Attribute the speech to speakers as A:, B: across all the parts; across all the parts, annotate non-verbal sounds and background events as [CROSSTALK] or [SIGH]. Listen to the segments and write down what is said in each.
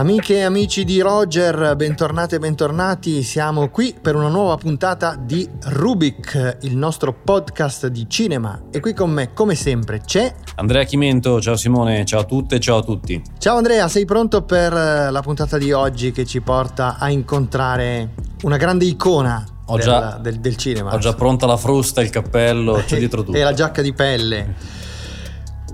A: Amiche e amici di Roger, bentornate e bentornati. Siamo qui per una nuova puntata di Rubik, il nostro podcast di cinema. E qui con me, come sempre, c'è
B: Andrea Chimento. Ciao Simone, ciao a tutte, ciao a tutti.
A: Ciao Andrea, sei pronto per eh, la puntata di oggi che ci porta a incontrare una grande icona
B: Ho
A: del,
B: già-
A: del- del cinema?
B: Ho già pronta la frusta, il cappello, c'è [LAUGHS] dietro tutto.
A: e la giacca di pelle. [LAUGHS]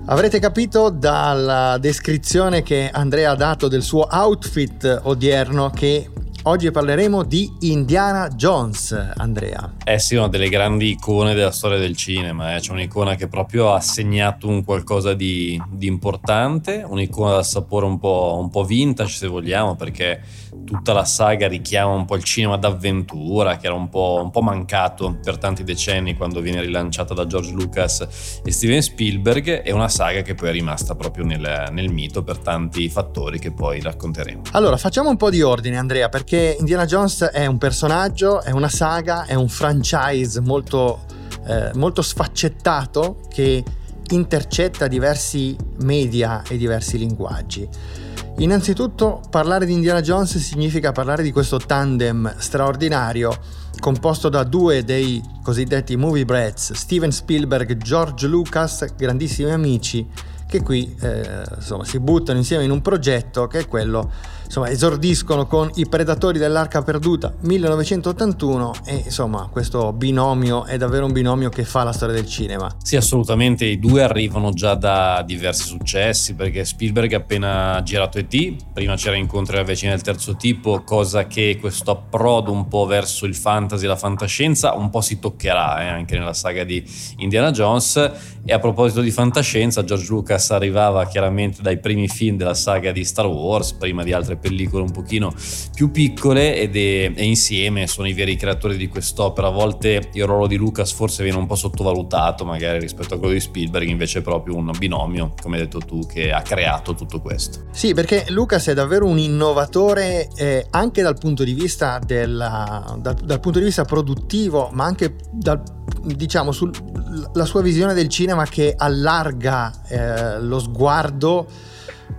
A: Avrete capito dalla descrizione che Andrea ha dato del suo outfit odierno che oggi parleremo di Indiana Jones, Andrea.
B: Eh sì, una delle grandi icone della storia del cinema. eh. C'è un'icona che proprio ha segnato un qualcosa di, di importante, un'icona dal sapore un po', un po' vintage se vogliamo, perché tutta la saga richiama un po' il cinema d'avventura, che era un po', un po' mancato per tanti decenni quando viene rilanciata da George Lucas e Steven Spielberg. È una saga che poi è rimasta proprio nel, nel mito per tanti fattori che poi racconteremo.
A: Allora, facciamo un po' di ordine, Andrea, perché Indiana Jones è un personaggio, è una saga, è un franchise molto, eh, molto sfaccettato che intercetta diversi media e diversi linguaggi. Innanzitutto, parlare di Indiana Jones significa parlare di questo tandem straordinario composto da due dei cosiddetti movie brats, Steven Spielberg e George Lucas, grandissimi amici, che qui eh, insomma, si buttano insieme in un progetto che è quello, insomma, esordiscono con I Predatori dell'Arca Perduta 1981 e insomma questo binomio è davvero un binomio che fa la storia del cinema.
B: Sì, assolutamente, i due arrivano già da diversi successi perché Spielberg ha appena girato E.T., prima c'era Incontri alla vicina del terzo tipo, cosa che questo approdo un po' verso il fantasy e la fantascienza un po' si toccherà eh, anche nella saga di Indiana Jones e a proposito di fantascienza, George Lucas arrivava chiaramente dai primi film della saga di Star Wars, prima di altre pellicole un pochino più piccole ed è, e insieme sono i veri creatori di quest'opera. A volte il ruolo di Lucas forse viene un po' sottovalutato magari rispetto a quello di Spielberg, invece è proprio un binomio, come hai detto tu, che ha creato tutto questo.
A: Sì, perché Lucas è davvero un innovatore eh, anche dal punto di vista della- dal, dal punto di vista produttivo, ma anche dal, diciamo sulla sua visione del cinema che allarga eh, lo sguardo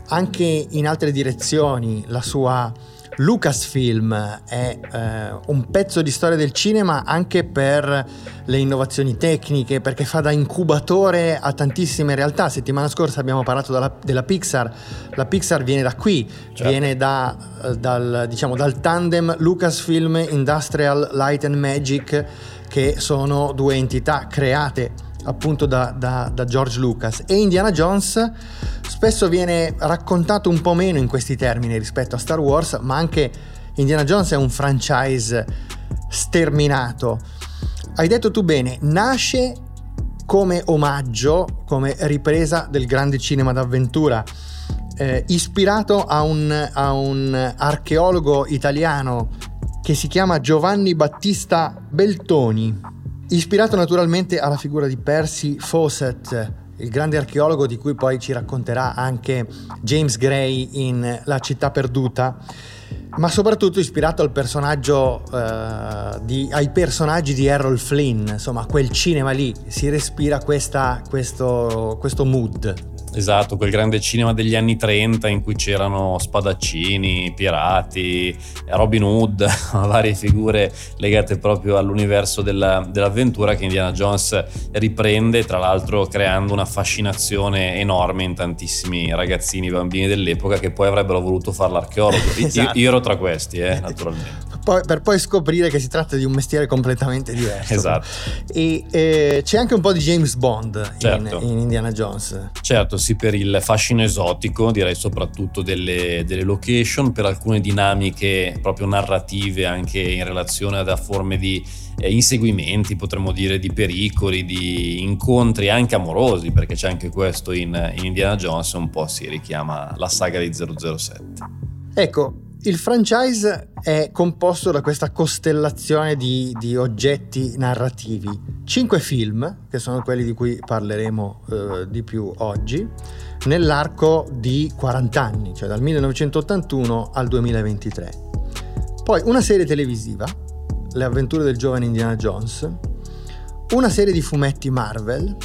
A: anche in altre direzioni. La sua Lucasfilm è eh, un pezzo di storia del cinema anche per le innovazioni tecniche, perché fa da incubatore a tantissime realtà. Settimana scorsa abbiamo parlato della, della Pixar, la Pixar viene da qui,
B: Certo.
A: viene da, eh, dal, diciamo, dal tandem Lucasfilm Industrial Light and Magic, che sono due entità create appunto da, da- da George Lucas. E Indiana Jones spesso viene raccontato un po' meno in questi termini rispetto a Star Wars ma anche Indiana Jones è un franchise sterminato. Hai detto tu bene nasce come omaggio come ripresa del grande cinema d'avventura eh, ispirato a un, a un archeologo italiano che si chiama Giovanni Battista Beltoni Ispirato naturalmente alla figura di Percy Fawcett, il grande archeologo di cui poi ci racconterà anche James Gray in La città perduta, ma soprattutto ispirato al personaggio, eh, di- ai personaggi di Errol Flynn, insomma quel cinema lì, si respira questa- questo, questo mood.
B: Esatto, quel grande cinema degli anni 30 in cui c'erano spadaccini, pirati, Robin Hood, [LAUGHS] varie figure legate proprio all'universo della- dell'avventura che Indiana Jones riprende, tra l'altro creando una fascinazione enorme in tantissimi ragazzini, bambini dell'epoca che poi avrebbero voluto fare l'archeologo. [LAUGHS] Io-
A: Esatto.
B: Io, ero tra questi, eh, naturalmente.
A: Poi, per poi scoprire che si tratta di un mestiere completamente diverso.
B: Esatto.
A: E eh, c'è anche un po' di James Bond
B: Certo.
A: in, in Indiana Jones.
B: Certo, sì, per il fascino esotico, direi soprattutto delle, delle location, per alcune dinamiche proprio narrative anche in relazione a forme di eh, inseguimenti, potremmo dire, di pericoli, di incontri anche amorosi, perché c'è anche questo in, in Indiana Jones, un po' si richiama la saga di 007.
A: Ecco, il franchise è composto da questa costellazione di, di oggetti narrativi. Cinque film, che sono quelli di cui parleremo eh, di più oggi, nell'arco di 40 anni, cioè dal 1981 al 2023. Poi una serie televisiva, Le avventure del giovane Indiana Jones, una serie di fumetti Marvel,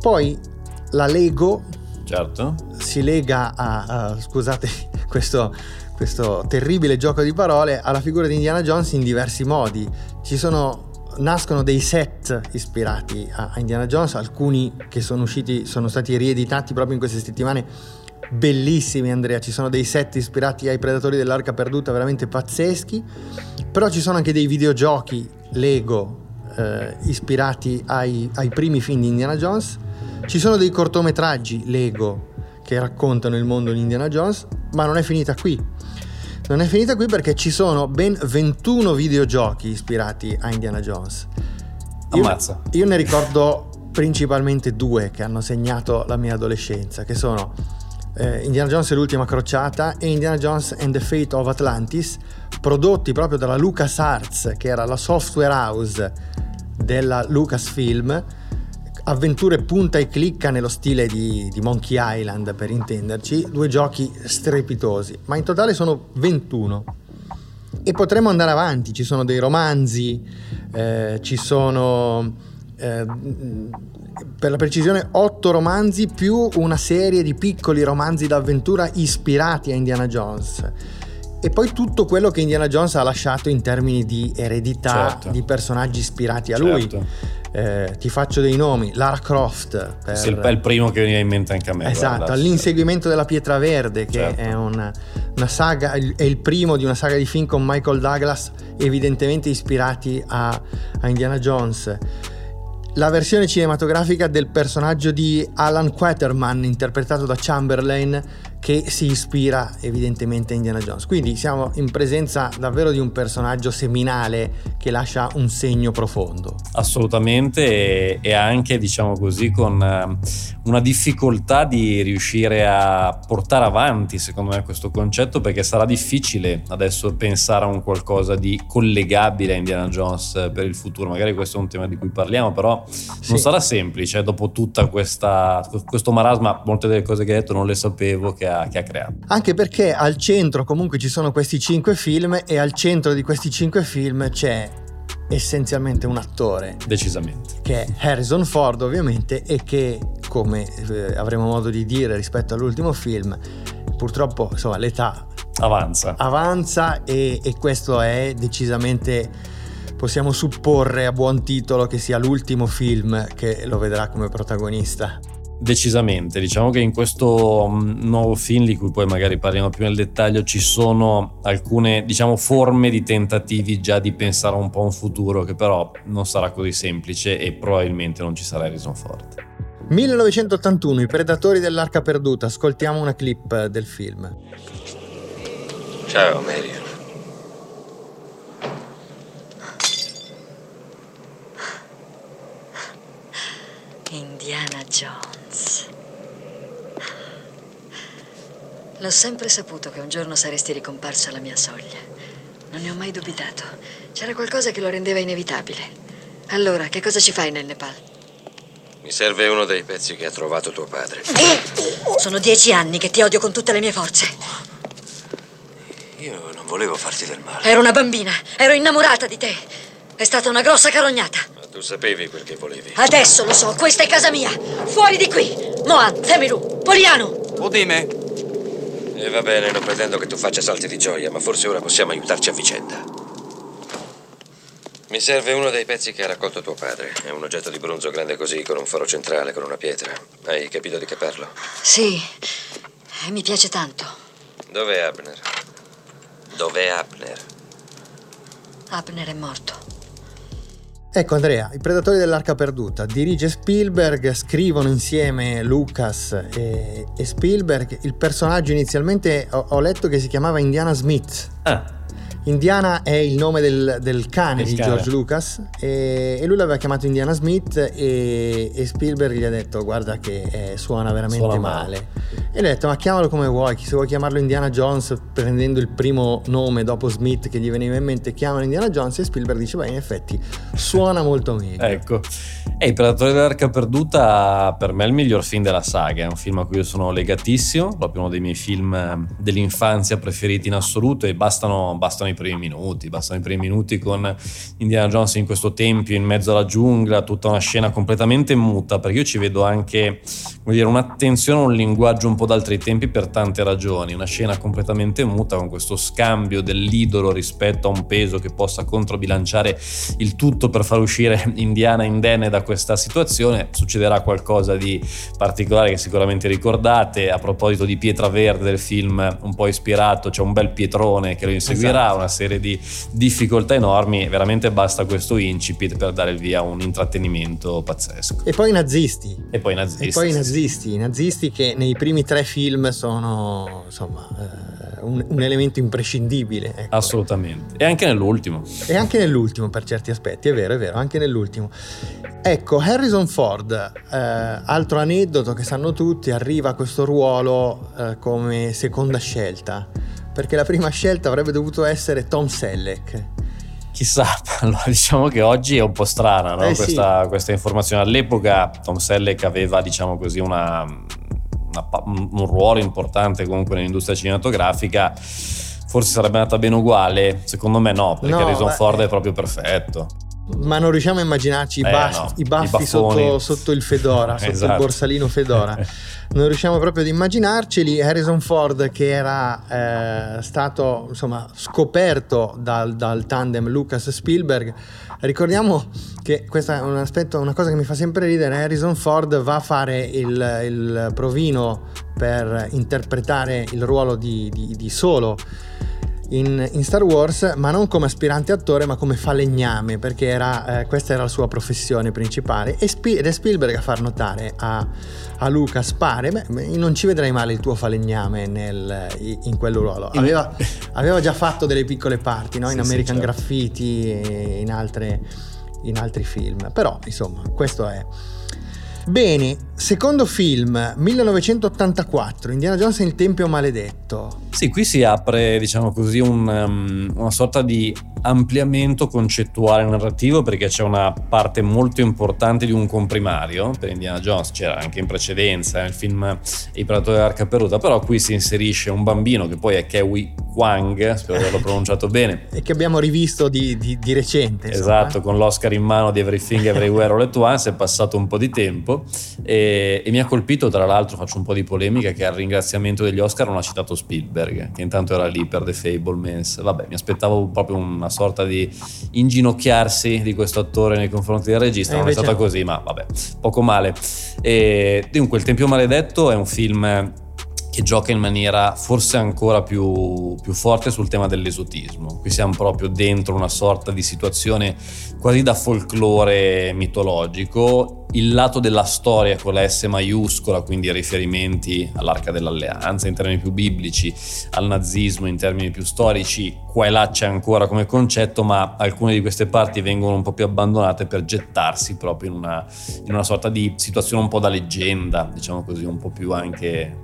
A: poi la Lego
B: Certo?
A: si lega a, a- scusate [LAUGHS] questo, questo terribile gioco di parole alla figura di Indiana Jones in diversi modi. Ci sono nascono dei set ispirati a, Indiana Jones alcuni che sono usciti sono stati rieditati proprio in queste settimane bellissimi Andrea. Ci sono dei set ispirati ai predatori dell'arca perduta veramente pazzeschi. Però ci sono anche dei videogiochi Lego eh, ispirati ai, ai primi film di Indiana Jones. Ci sono dei cortometraggi Lego che raccontano il mondo di Indiana Jones, ma non è finita qui. Non è finita qui perché ci sono ben 21 videogiochi ispirati a Indiana Jones. Io,
B: Ammazza.
A: io ne ricordo principalmente due che hanno segnato la mia adolescenza, che sono eh, Indiana Jones e l'ultima crociata e Indiana Jones and the Fate of Atlantis, prodotti proprio dalla LucasArts, che era la software house della Lucasfilm, avventure punta e clicca nello stile di, di Monkey Island per intenderci, due giochi strepitosi, ma in totale sono 21. E potremmo andare avanti, ci sono dei romanzi, eh, ci sono eh, per la precisione 8 romanzi più una serie di piccoli romanzi d'avventura ispirati a Indiana Jones. E poi tutto quello che Indiana Jones ha lasciato in termini di eredità,
B: Certo.
A: di personaggi ispirati a lui.
B: Certo.
A: Eh, ti faccio dei nomi, Lara Croft. per-
B: Sì, è il primo che veniva in mente anche a me.
A: Esatto,
B: guarda.
A: all'inseguimento della pietra verde, che
B: Certo.
A: è una, una saga, è il primo di una saga di film con Michael Douglas, evidentemente ispirati a, a Indiana Jones. La versione cinematografica del personaggio di Alan Quaterman, interpretato da Chamberlain, che si ispira evidentemente a Indiana Jones. Quindi siamo in presenza davvero di un personaggio seminale che lascia un segno profondo.
B: Assolutamente e, anche diciamo così con una difficoltà di riuscire a portare avanti secondo me questo concetto perché sarà difficile adesso pensare a un qualcosa di collegabile a Indiana Jones per il futuro. Magari questo è un tema di cui parliamo però
A: Sì.
B: non sarà semplice dopo tutta questa questo marasma. Molte delle cose che hai detto non le sapevo che ha, che ha creato.
A: Anche perché al centro comunque ci sono questi cinque film e al centro di questi cinque film c'è essenzialmente un attore.
B: Decisamente.
A: Che è Harrison Ford ovviamente e che come eh, avremo modo di dire rispetto all'ultimo film purtroppo insomma l'età
B: avanza.
A: Avanza e, e questo è decisamente possiamo supporre a buon titolo che sia l'ultimo film che lo vedrà come protagonista.
B: Decisamente, diciamo che in questo mm, nuovo film di cui poi magari parliamo più nel dettaglio ci sono alcune diciamo forme di tentativi già di pensare un po' a un futuro che però non sarà così semplice e probabilmente non ci sarà Harrison Ford.
A: 1981 I Predatori dell'Arca Perduta ascoltiamo una clip del film
C: Ciao, Marion.
D: Indiana Jones. L'ho sempre saputo che un giorno saresti ricomparso alla mia soglia. Non ne ho mai dubitato. C'era qualcosa che lo rendeva inevitabile. Allora, che cosa ci fai nel Nepal?
C: Mi serve uno dei pezzi che ha trovato tuo padre.
D: Sono dieci anni che ti odio con tutte le mie forze.
C: Io non volevo farti del male.
D: Ero una bambina, ero innamorata di te. È stata una grossa carognata.
C: Ma tu sapevi quel che volevi.
D: Adesso lo so, questa è casa mia. Fuori di qui. Mohan, Femiru, Poliano.
E: Udime,
C: E va bene, non pretendo che tu faccia salti di gioia, ma forse ora possiamo aiutarci a vicenda. Mi serve uno dei pezzi che ha raccolto tuo padre. È un oggetto di bronzo grande così, con un foro centrale, con una pietra. Hai capito di che parlo?
D: Sì, e mi piace tanto.
C: Dov'è Abner? Dov'è Abner?
D: Abner è morto.
A: Ecco Andrea, I Predatori dell'Arca Perduta, dirige Spielberg, scrivono insieme Lucas e, e Spielberg. Il personaggio inizialmente ho, ho, letto che si chiamava Indiana Smith.
B: Ah.
A: Indiana è il nome del, del cane
B: Il
A: di. George Lucas e, e lui l'aveva chiamato Indiana Smith e, e Spielberg gli ha detto guarda che eh, suona veramente
B: Suona
A: male. E gli ha detto ma chiamalo come vuoi, se vuoi chiamarlo Indiana Jones prendendo il primo nome dopo Smith che gli veniva in mente chiamalo Indiana Jones e Spielberg dice beh in effetti suona molto meglio.
B: Ecco. E I Predatori dell'Arca Perduta per me è il miglior film della saga, è un film a cui io sono legatissimo, proprio uno dei miei film eh, dell'infanzia preferiti in assoluto e bastano, bastano i primi minuti, bastano i primi minuti con Indiana Jones in questo tempio in mezzo alla giungla, tutta una scena completamente muta, perché io ci vedo anche come dire, un'attenzione a un linguaggio un po' d'altri tempi per tante ragioni, una scena completamente muta con questo scambio dell'idolo rispetto a un peso che possa controbilanciare il tutto per far uscire Indiana indenne da questa situazione, succederà qualcosa di particolare che sicuramente ricordate, a proposito di Pietra Verde del film un po' ispirato, c'è un bel pietrone che lo inseguirà,
A: Esatto.
B: una serie di difficoltà enormi, veramente basta questo incipit per dare il via a un intrattenimento pazzesco.
A: E poi i nazisti.
B: E poi i nazisti.
A: E poi i nazisti, i nazisti che nei primi tre film sono insomma eh, un, un elemento imprescindibile. ecco.
B: Assolutamente. E anche nell'ultimo.
A: E anche nell'ultimo per certi aspetti, è vero, è vero, anche nell'ultimo. Ecco, Harrison Ford, eh, altro aneddoto che sanno tutti, arriva a questo ruolo eh, come seconda scelta, perché la prima scelta avrebbe dovuto essere Tom Selleck.
B: Chissà, [LAUGHS] allora diciamo che oggi è un po' strana no?
A: Eh, sì.
B: questa, questa informazione. All'epoca Tom Selleck aveva, diciamo così, una, una un ruolo importante comunque nell'industria cinematografica. Forse sarebbe andata bene uguale? Secondo me no, perché
A: No,
B: Harrison
A: beh,
B: Ford è proprio perfetto.
A: Ma non riusciamo a immaginarci i,
B: Eh,
A: baffi-
B: no,
A: i
B: i
A: baffi
B: baffoni.
A: sotto, sotto il fedora, sotto il
B: Esatto.
A: borsalino fedora. [LAUGHS] Non riusciamo proprio ad immaginarceli. Harrison Ford, che era eh, stato insomma scoperto dal, dal tandem Lucas Spielberg. Ricordiamo che questa è un aspetto, una cosa che mi fa sempre ridere. Harrison Ford va a fare il, il provino per interpretare il ruolo di, di- di solo in, in Star Wars, ma non come aspirante attore, ma come falegname, perché era, eh, questa era la sua professione principale. E Spi- ed è Spielberg a far notare a, a Lucas: pare, beh, non ci vedrei male il tuo falegname nel- in quel ruolo. Aveva, [LAUGHS] aveva già fatto delle piccole parti no? in
B: Sì, sì,
A: American
B: certo.
A: Graffiti e in, altre- in altri film, però insomma, questo è. Bene, secondo film 1984, Indiana Jones e il Tempio Maledetto.
B: Sì, qui si apre, diciamo così, un, um, una sorta di ampliamento concettuale narrativo perché c'è una parte molto importante di un comprimario per Indiana Jones, c'era anche in precedenza nel film I Predatori dell'Arca Perduta, però qui si inserisce un bambino che poi è Kewi Kwang, spero di averlo [LAUGHS] pronunciato bene,
A: e che abbiamo rivisto di, di- di recente. insomma.
B: Esatto, con l'Oscar in mano di Everything Everywhere All at Once, è passato un po' di tempo e, e mi ha colpito, tra l'altro faccio un po' di polemica, che al ringraziamento degli Oscar non ha citato Spielberg, che intanto era lì per The Fablemans. Vabbè, mi aspettavo proprio una sorta di inginocchiarsi di questo attore nei confronti del regista,
A: E
B: non è stata così, ma vabbè, poco male. E, dunque, Il Tempio Maledetto è un film che gioca in maniera forse ancora più, più forte sul tema dell'esotismo. Qui siamo proprio dentro una sorta di situazione quasi da folklore mitologico. Il lato della storia con la S maiuscola, quindi riferimenti all'Arca dell'Alleanza in termini più biblici, al nazismo in termini più storici, qua e là c'è ancora come concetto, ma alcune di queste parti vengono un po' più abbandonate per gettarsi proprio in una, in una sorta di situazione un po' da leggenda, diciamo così, un po' più anche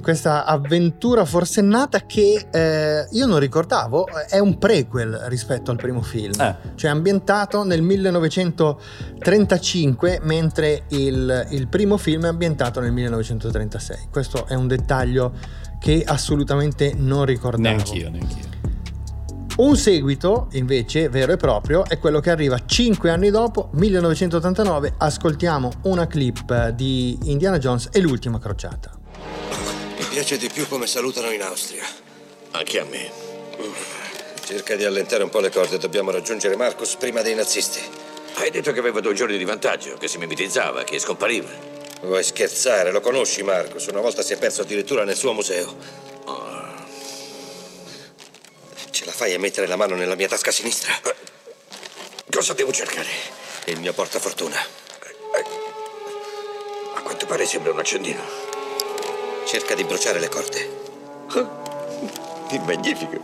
A: questa avventura forsennata che eh, io non ricordavo è un prequel rispetto al primo film.
B: Eh.
A: Cioè ambientato nel 1935 mentre il, il primo film è ambientato nel 1936. Questo è un dettaglio che assolutamente non ricordavo.
B: Neanch'io, neanch'io.
A: Un seguito, invece, vero e proprio, è quello che arriva 5 anni dopo, 1989. Ascoltiamo una clip di Indiana Jones e l'ultima crociata.
E: Piace di più come salutano in Austria.
F: Anche a me.
C: Cerca di allentare un po' le corde, dobbiamo raggiungere Marcus prima dei nazisti.
F: Hai detto che aveva due giorni di vantaggio, che si mimetizzava, che scompariva.
C: Vuoi scherzare? Lo conosci Marcus? Una volta si è perso addirittura nel suo museo.
F: Oh,
E: Ce la fai a mettere la mano nella mia tasca sinistra?
F: Cosa devo cercare?
E: Il mio portafortuna.
F: A quanto pare sembra un accendino.
E: Cerca di bruciare le corde. [LAUGHS]
F: Magnifico.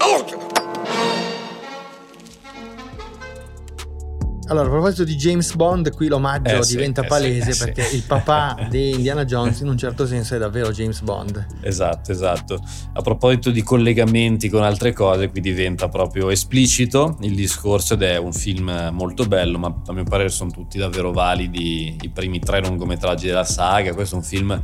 F: Oh!
A: Allora, a proposito di James Bond, qui l'omaggio
B: Eh sì,
A: diventa
B: eh sì,
A: palese
B: eh sì.
A: perché il papà [LAUGHS] di Indiana Jones in un certo senso è davvero James Bond.
B: Esatto, esatto. A proposito di collegamenti con altre cose, qui diventa proprio esplicito il discorso ed è un film molto bello, ma a mio parere sono tutti davvero validi i primi tre lungometraggi della saga. Questo è un film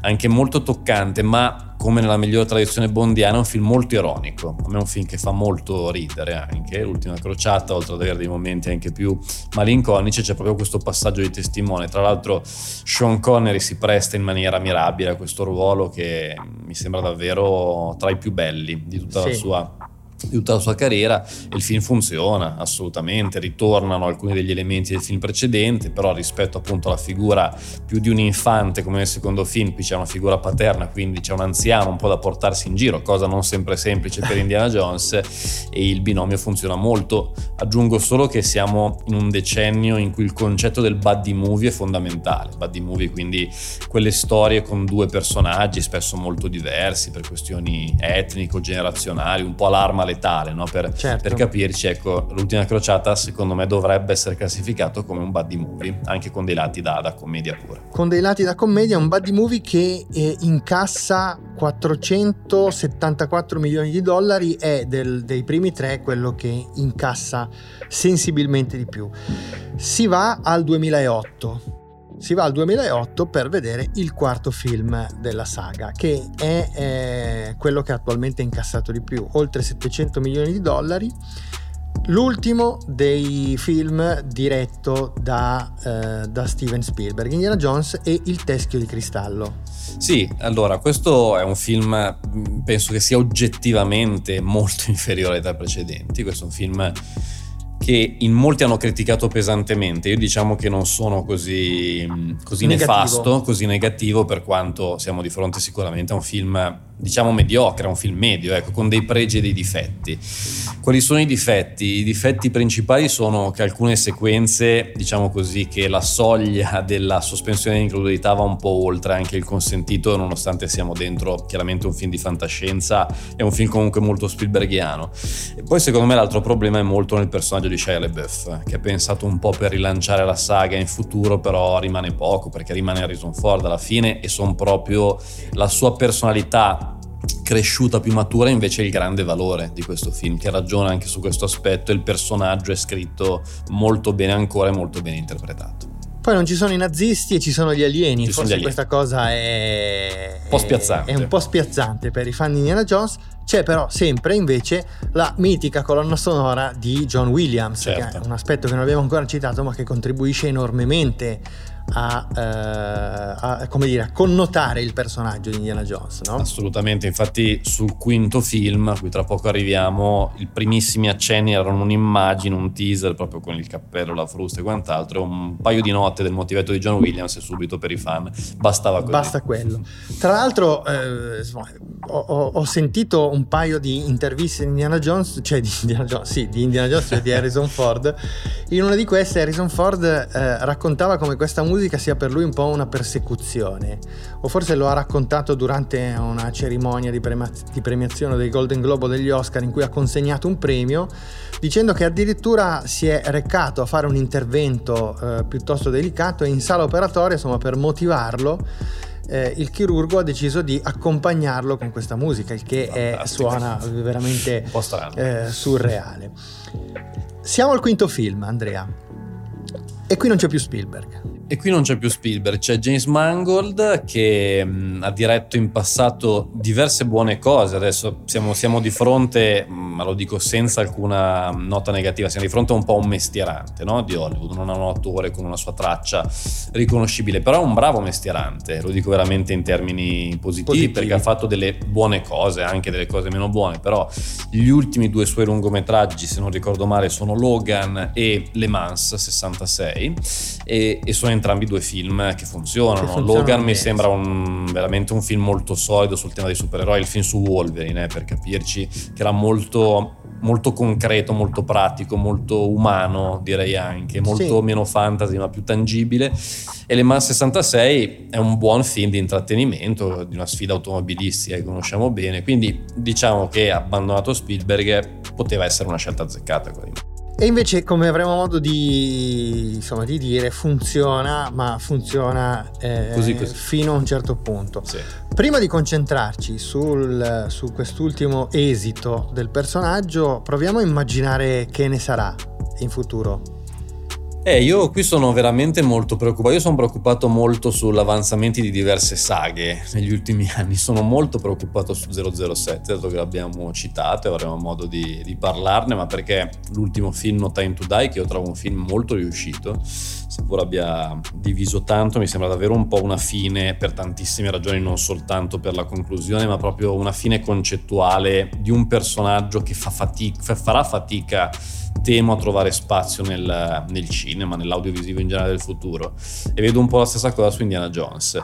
B: anche molto toccante, ma come nella migliore tradizione bondiana è un film molto ironico. A me è un film che fa molto ridere anche. L'ultima crociata, oltre ad avere dei momenti anche più malinconici, c'è proprio questo passaggio di testimone. Tra l'altro Sean Connery si presta in maniera mirabile a questo ruolo che mi sembra davvero tra i più belli di tutta, la,
A: Sì.
B: sua, di tutta la sua carriera e il film funziona assolutamente, ritornano alcuni degli elementi del film precedente, però rispetto appunto alla figura più di un infante come nel secondo film, qui c'è una figura paterna, quindi c'è un anziano un po' da portarsi in giro, cosa non sempre semplice per [LAUGHS] Indiana Jones e il binomio funziona molto. Aggiungo solo che siamo in un decennio in cui il concetto del buddy movie è fondamentale. Buddy movie quindi quelle storie con due personaggi spesso molto diversi per questioni etnico-generazionali, un po' l'arma letale, no? per,
A: Certo.
B: per capirci, ecco, l'ultima crociata secondo me dovrebbe essere classificato come un buddy movie, anche con dei lati da, da commedia pura.
A: Con dei lati da commedia, un buddy movie che eh, incassa 474 milioni di dollari è del- dei primi tre quello che incassa sensibilmente di più. Si va al 2008. Si va al 2008 per vedere il quarto film della saga, che è eh, quello che attualmente ha incassato di più, oltre 700 milioni di dollari. L'ultimo dei film diretto da, eh, da Steven Spielberg, Indiana Jones e Il Teschio di Cristallo.
B: Sì, allora, questo è un film, penso che sia oggettivamente molto [LAUGHS] inferiore ai tre precedenti. Questo è un film che in molti hanno criticato pesantemente. Io diciamo che non sono così, mh, così nefasto, così negativo, per quanto siamo di fronte sicuramente a un film, diciamo, mediocre, a un film medio, ecco, con dei pregi e dei difetti. Quali sono i difetti? I difetti principali sono che alcune sequenze, diciamo così, che la soglia della sospensione di incredulità va un po' oltre anche il consentito, nonostante siamo dentro chiaramente un film di fantascienza, è un film comunque molto Spielbergiano. E poi secondo me l'altro problema è molto nel personaggio di Shia LaBeouf, che è pensato un po' per rilanciare la saga in futuro, però rimane poco, perché rimane Harrison Ford alla fine e sono proprio la sua personalità cresciuta più matura invece il grande valore di questo film che ragiona anche su questo aspetto e il personaggio è scritto molto bene ancora e molto ben interpretato
A: Poi non ci sono i nazisti e ci sono gli alieni.
B: Ci
A: Forse
B: gli alieni.
A: questa cosa è
B: Un po' spiazzante.
A: È un po' spiazzante per i fan di Indiana Jones. C'è però sempre invece la mitica colonna sonora di John Williams,
B: Certo.
A: che è un aspetto che non abbiamo ancora citato, ma che contribuisce enormemente a, eh, a, come dire, a connotare il personaggio di Indiana Jones. No?
B: assolutamente infatti sul quinto film a cui tra poco arriviamo i primissimi accenni erano un'immagine un teaser proprio con il cappello la frusta e quant'altro un paio di note del motivetto di John Williams e subito per i fan bastava così
A: Basta quello. Tra l'altro, eh, insomma, ho, ho- sentito un paio di interviste di Indiana Jones, cioè di Indiana Jones, sì, di Indiana Jones, cioè di Harrison Ford. In una di queste, Harrison Ford eh, raccontava come questa musica sia per lui un po' una persecuzione, o forse lo ha raccontato durante una cerimonia di, prema- di premiazione del Golden Globe o degli Oscar in cui ha consegnato un premio, dicendo che addirittura si è recato a fare un intervento eh, piuttosto delicato e in sala operatoria, insomma, per motivarlo eh, il chirurgo ha deciso di accompagnarlo con questa musica, il che è- suona veramente eh, surreale. Siamo al quinto film, Andrea. E qui non c'è più Spielberg.
B: E qui non c'è più Spielberg, c'è James Mangold che mh, ha diretto in passato diverse buone cose. Adesso siamo, siamo di fronte, mh, ma lo dico senza alcuna nota negativa, siamo di fronte a un po' un mestierante no? di Hollywood, non a un attore con una sua traccia riconoscibile, però è un bravo mestierante, lo dico veramente in termini positivi,
A: Positivi.
B: perché ha fatto delle buone cose, anche delle cose meno buone, però gli ultimi due suoi lungometraggi, se non ricordo male, sono Logan e Le Mans 66 e, e sono entrambi due film che funzionano.
A: Che funzionano
B: Logan mi sembra un- veramente un film molto solido sul tema dei supereroi, il film su Wolverine, eh, per capirci, che era molto, molto concreto, molto pratico, molto umano, direi anche, molto
A: Sì.
B: meno fantasy ma più tangibile. E Le Mans 66 è un buon film di intrattenimento, di una sfida automobilistica che conosciamo bene, quindi diciamo che abbandonato Spielberg poteva essere una scelta azzeccata. quella di
A: E invece, come avremo modo di, insomma, di dire, funziona, ma funziona eh,
B: Così, così.
A: fino a un certo punto.
B: Sì.
A: Prima di concentrarci sul- su quest'ultimo esito del personaggio, proviamo a immaginare che ne sarà in futuro.
B: Eh, io qui sono veramente molto preoccupato. Io sono preoccupato molto sull'avanzamento di diverse saghe negli ultimi [LAUGHS] anni. Sono molto preoccupato su 007, dato che l'abbiamo citato e avremo modo di, di parlarne, ma perché l'ultimo film No Time to Die, che io trovo un film molto riuscito, seppur abbia diviso tanto, mi sembra davvero un po' una fine per tantissime ragioni, non soltanto per la conclusione, ma proprio una fine concettuale di un personaggio che fa fatica, fa- farà fatica temo a trovare spazio nel, nel cinema, nell'audiovisivo in generale del futuro. E vedo un po' la stessa cosa su Indiana Jones.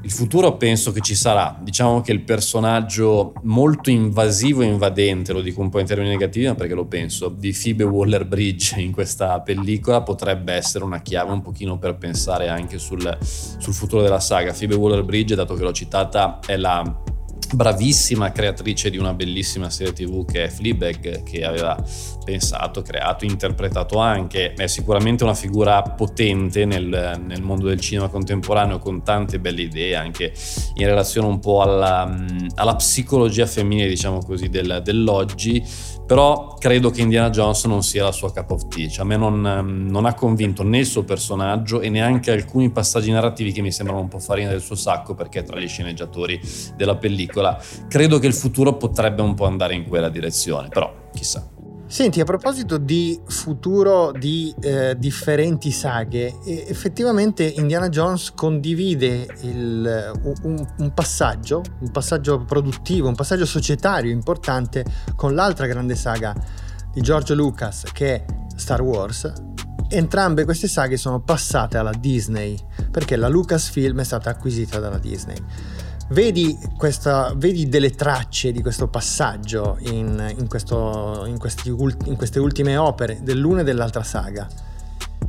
B: Il futuro penso che ci sarà. Diciamo che il personaggio molto invasivo e invadente, lo dico un po' in termini negativi, ma perché lo penso, di Phoebe Waller-Bridge in questa pellicola potrebbe essere una chiave un pochino per pensare anche sul, sul futuro della saga. Phoebe Waller-Bridge, dato che l'ho citata, è la bravissima creatrice di una bellissima serie tv che è Fleabag che aveva pensato, creato, interpretato anche. È sicuramente una figura potente nel, nel mondo del cinema contemporaneo con tante belle idee anche in relazione un po' alla, alla psicologia femminile diciamo così del- dell'oggi. Però credo che Indiana Jones non sia la sua cup of tea, cioè a me non, non ha convinto né il suo personaggio e neanche alcuni passaggi narrativi che mi sembrano un po' farina del suo sacco perché tra gli sceneggiatori della pellicola credo che il futuro potrebbe un po' andare in quella direzione, però chissà.
A: Senti, a proposito di futuro di eh, differenti saghe, effettivamente Indiana Jones condivide il- un, un passaggio, un passaggio produttivo, un passaggio societario importante con l'altra grande saga di George Lucas che è Star Wars. Entrambe queste saghe sono passate alla Disney perché la Lucasfilm è stata acquisita dalla Disney. Vedi, questa, vedi delle tracce di questo passaggio in, in questo- in questi in queste ultime opere dell'una e dell'altra saga.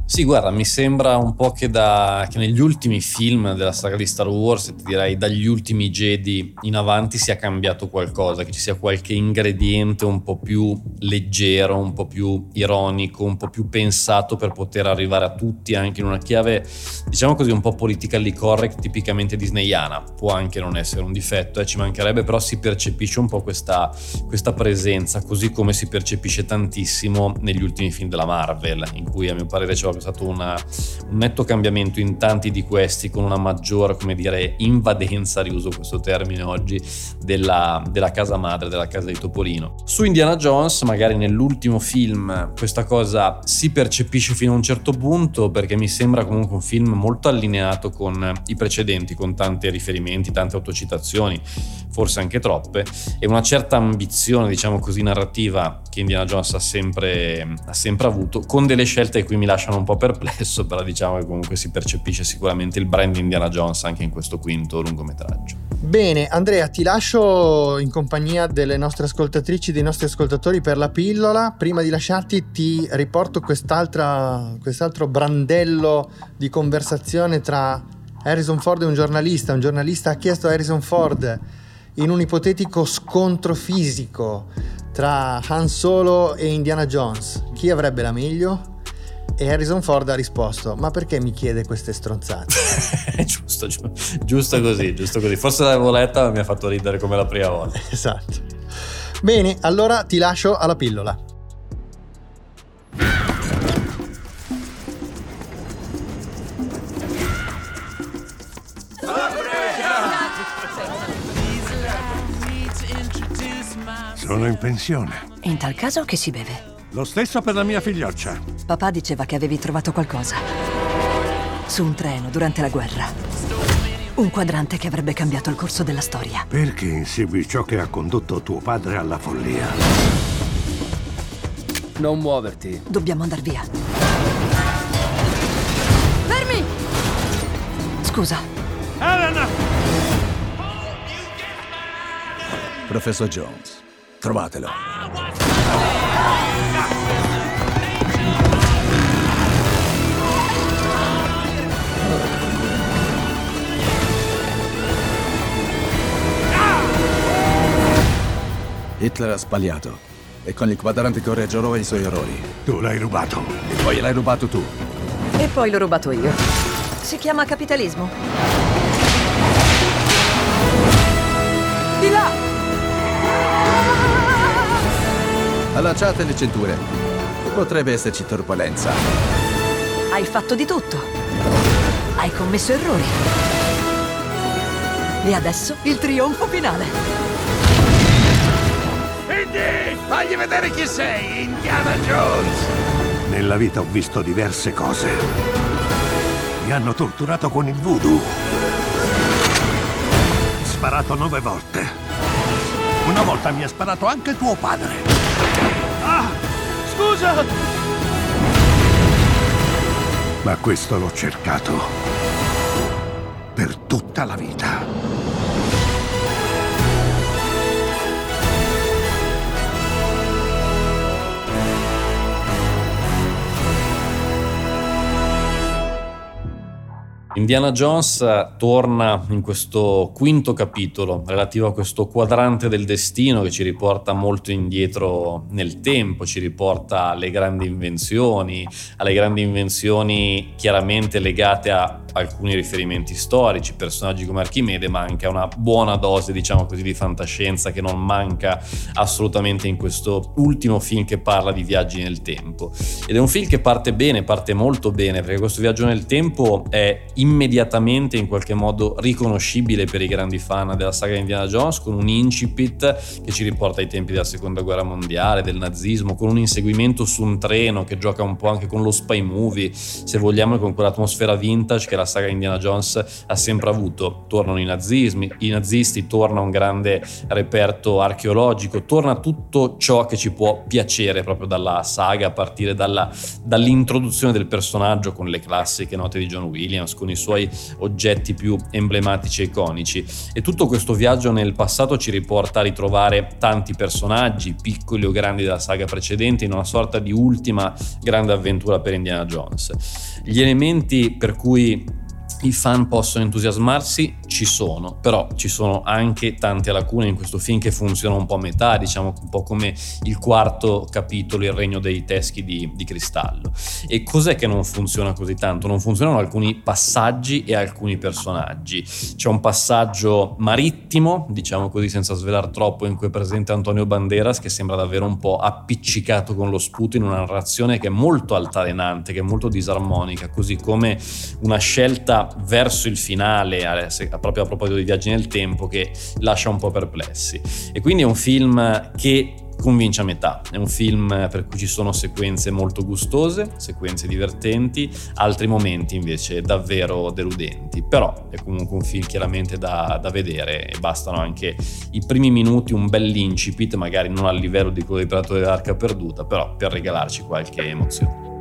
B: Sì, guarda, mi sembra un po' che, da, che negli ultimi film della saga di Star Wars, ti direi dagli ultimi Jedi in avanti, sia cambiato qualcosa, che ci sia qualche ingrediente un po' più leggero, un po' più ironico, un po' più pensato per poter arrivare a tutti anche in una chiave, diciamo così, un po' politically correct, tipicamente disneyana. Può anche non essere un difetto, eh, ci mancherebbe, però si percepisce un po' questa, questa presenza, così come si percepisce tantissimo negli ultimi film della Marvel, in cui a mio parere c'è proprio stato una- un netto cambiamento in tanti di questi, con una maggior, come dire, invadenza, riuso questo termine oggi, della, della casa madre, della casa di Topolino. Su Indiana Jones, magari nell'ultimo film, questa cosa si percepisce fino a un certo punto, perché mi sembra comunque un film molto allineato con i precedenti, con tanti riferimenti, tante autocitazioni, forse anche troppe, e una certa ambizione, diciamo così, narrativa che Indiana Jones ha sempre, ha sempre avuto, con delle scelte che qui mi lasciano un po' perplesso, [LAUGHS] però diciamo che comunque si percepisce sicuramente il brand Indiana Jones anche in questo quinto lungometraggio.
A: Bene, Andrea, ti lascio in compagnia delle nostre ascoltatrici, dei nostri ascoltatori per la pillola. Prima di lasciarti ti riporto quest'altro brandello di conversazione tra Harrison Ford e un giornalista. Un giornalista ha chiesto a Harrison Ford in un ipotetico scontro fisico tra Han Solo e Indiana Jones, chi avrebbe la meglio? E Harrison Ford ha risposto: Ma perché mi chiede queste stronzate? [LAUGHS]
B: giusto, giu- giusto così, giusto così. Forse l'avevo letta, ma mi ha fatto ridere come la prima volta.
A: esatto. Bene, allora ti lascio alla pillola.
G: Sono in pensione.
H: In tal caso che si beve?
G: Lo stesso per la mia figlioccia.
H: Papà diceva che avevi trovato qualcosa. Su un treno durante la guerra. Un quadrante che avrebbe cambiato il corso della storia.
G: Perché insegui ciò che ha condotto tuo padre alla follia?
I: Non muoverti.
H: Dobbiamo andar via.
D: Fermi!
H: Scusa.
I: Elena!
J: Professor Jones, trovatelo. Hitler ha sbagliato e con il quadrante correggerò i suoi errori.
G: Tu l'hai rubato.
J: E poi l'hai rubato tu.
H: E poi l'ho rubato io. Si chiama capitalismo.
J: Allacciate le cinture. Potrebbe esserci turbolenza.
H: Hai fatto di tutto. Hai commesso errori. E adesso il trionfo finale.
I: Indy! Fagli vedere chi sei, Indiana Jones!
G: Nella vita ho visto diverse cose. Mi hanno torturato con il voodoo. Sparato nove volte. Una volta mi ha sparato anche tuo padre.
I: Ah! Scusa!
G: Ma questo l'ho cercato. Per tutta la vita.
B: Indiana Jones torna in questo quinto capitolo relativo a questo quadrante del destino che ci riporta molto indietro nel tempo, ci riporta alle grandi invenzioni, alle grandi invenzioni chiaramente legate a alcuni riferimenti storici, personaggi come Archimede, ma anche a una buona dose, diciamo così, di fantascienza che non manca assolutamente in questo ultimo film che parla di viaggi nel tempo. Ed è un film che parte bene, parte molto bene, perché questo viaggio nel tempo è immediatamente in qualche modo riconoscibile per i grandi fan della saga Indiana Jones, con un incipit che ci riporta ai tempi della seconda guerra mondiale, del nazismo, con un inseguimento su un treno che gioca un po' anche con lo spy movie, se vogliamo, con quell'atmosfera vintage che la saga Indiana Jones ha sempre avuto. Tornano i nazismi, i nazisti, torna un grande reperto archeologico, torna tutto ciò che ci può piacere proprio dalla saga, a partire dalla, dall'introduzione del personaggio con le classiche note di John Williams, con i suoi oggetti più emblematici e iconici. E tutto questo viaggio nel passato ci riporta a ritrovare tanti personaggi, piccoli o grandi della saga precedente, in una sorta di ultima grande avventura per Indiana Jones. Gli elementi per cui i fan possono entusiasmarsi, ci sono, però ci sono anche tante lacune in questo film che funzionano un po' a metà, diciamo un po' come il quarto capitolo, il regno dei teschi di, di cristallo. E cos'è che non funziona così tanto? Non funzionano alcuni passaggi e alcuni personaggi. C'è un passaggio marittimo, diciamo così senza svelare troppo, in cui è presente Antonio Banderas che sembra davvero un po' appiccicato con lo sputo in una narrazione che è molto altalenante, che è molto disarmonica, così come una scelta verso il finale, proprio a proposito di viaggi nel tempo, che lascia un po' perplessi. E quindi è un film che convince a metà. È un film per cui ci sono sequenze molto gustose, sequenze divertenti, altri momenti invece davvero deludenti. Però è comunque un film chiaramente da, da vedere e bastano anche i primi minuti, un bel incipit, magari non al livello di quello di Predatore dell'Arca Perduta, però per regalarci qualche emozione.